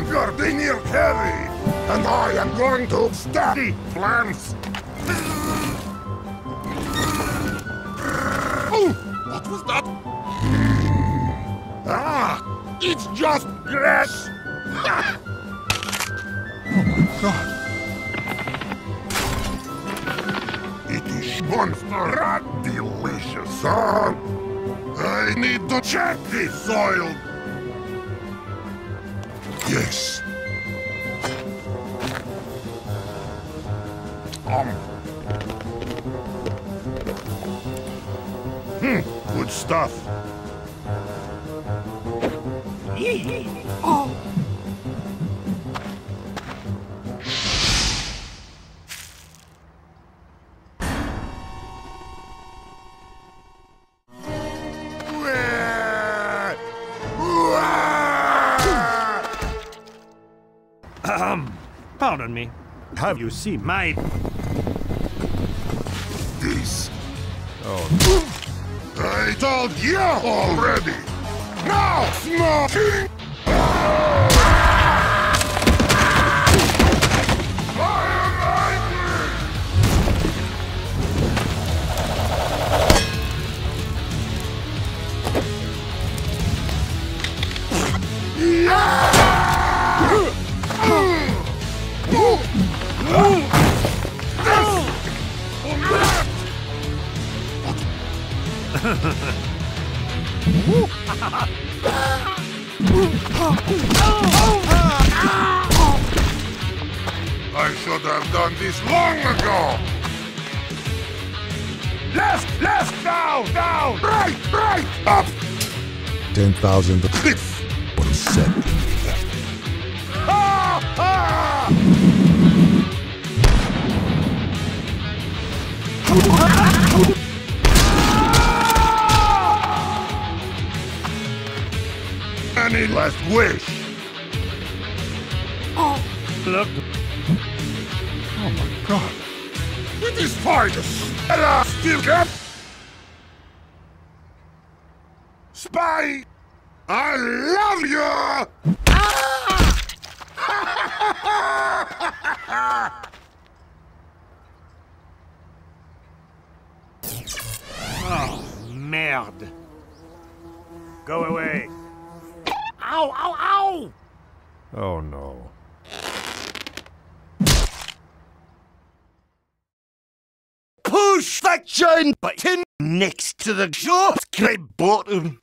am Gardener Heavy, and I am going to study plants. Oh, what was that? Ah, it's just grass. Oh my god. It is Monstera deliciosa, huh? I need to check this soil. Yes. Um. Hmm, good stuff. oh. Ahem. Pardon me. Have you seen my... This. Oh, I told you already. Now, Smoking! I should have done this long ago. Left, left, down, down, right, right, up. 10,000 Cliff. what he said. Any last wish? Oh. Look, Oh my god. It is Ficus! Ella still cap! Spy! I love you! Ah. Ah. oh, merde. Go away. Ow, ow, ow! Oh no. Push that giant button next to the short bottom.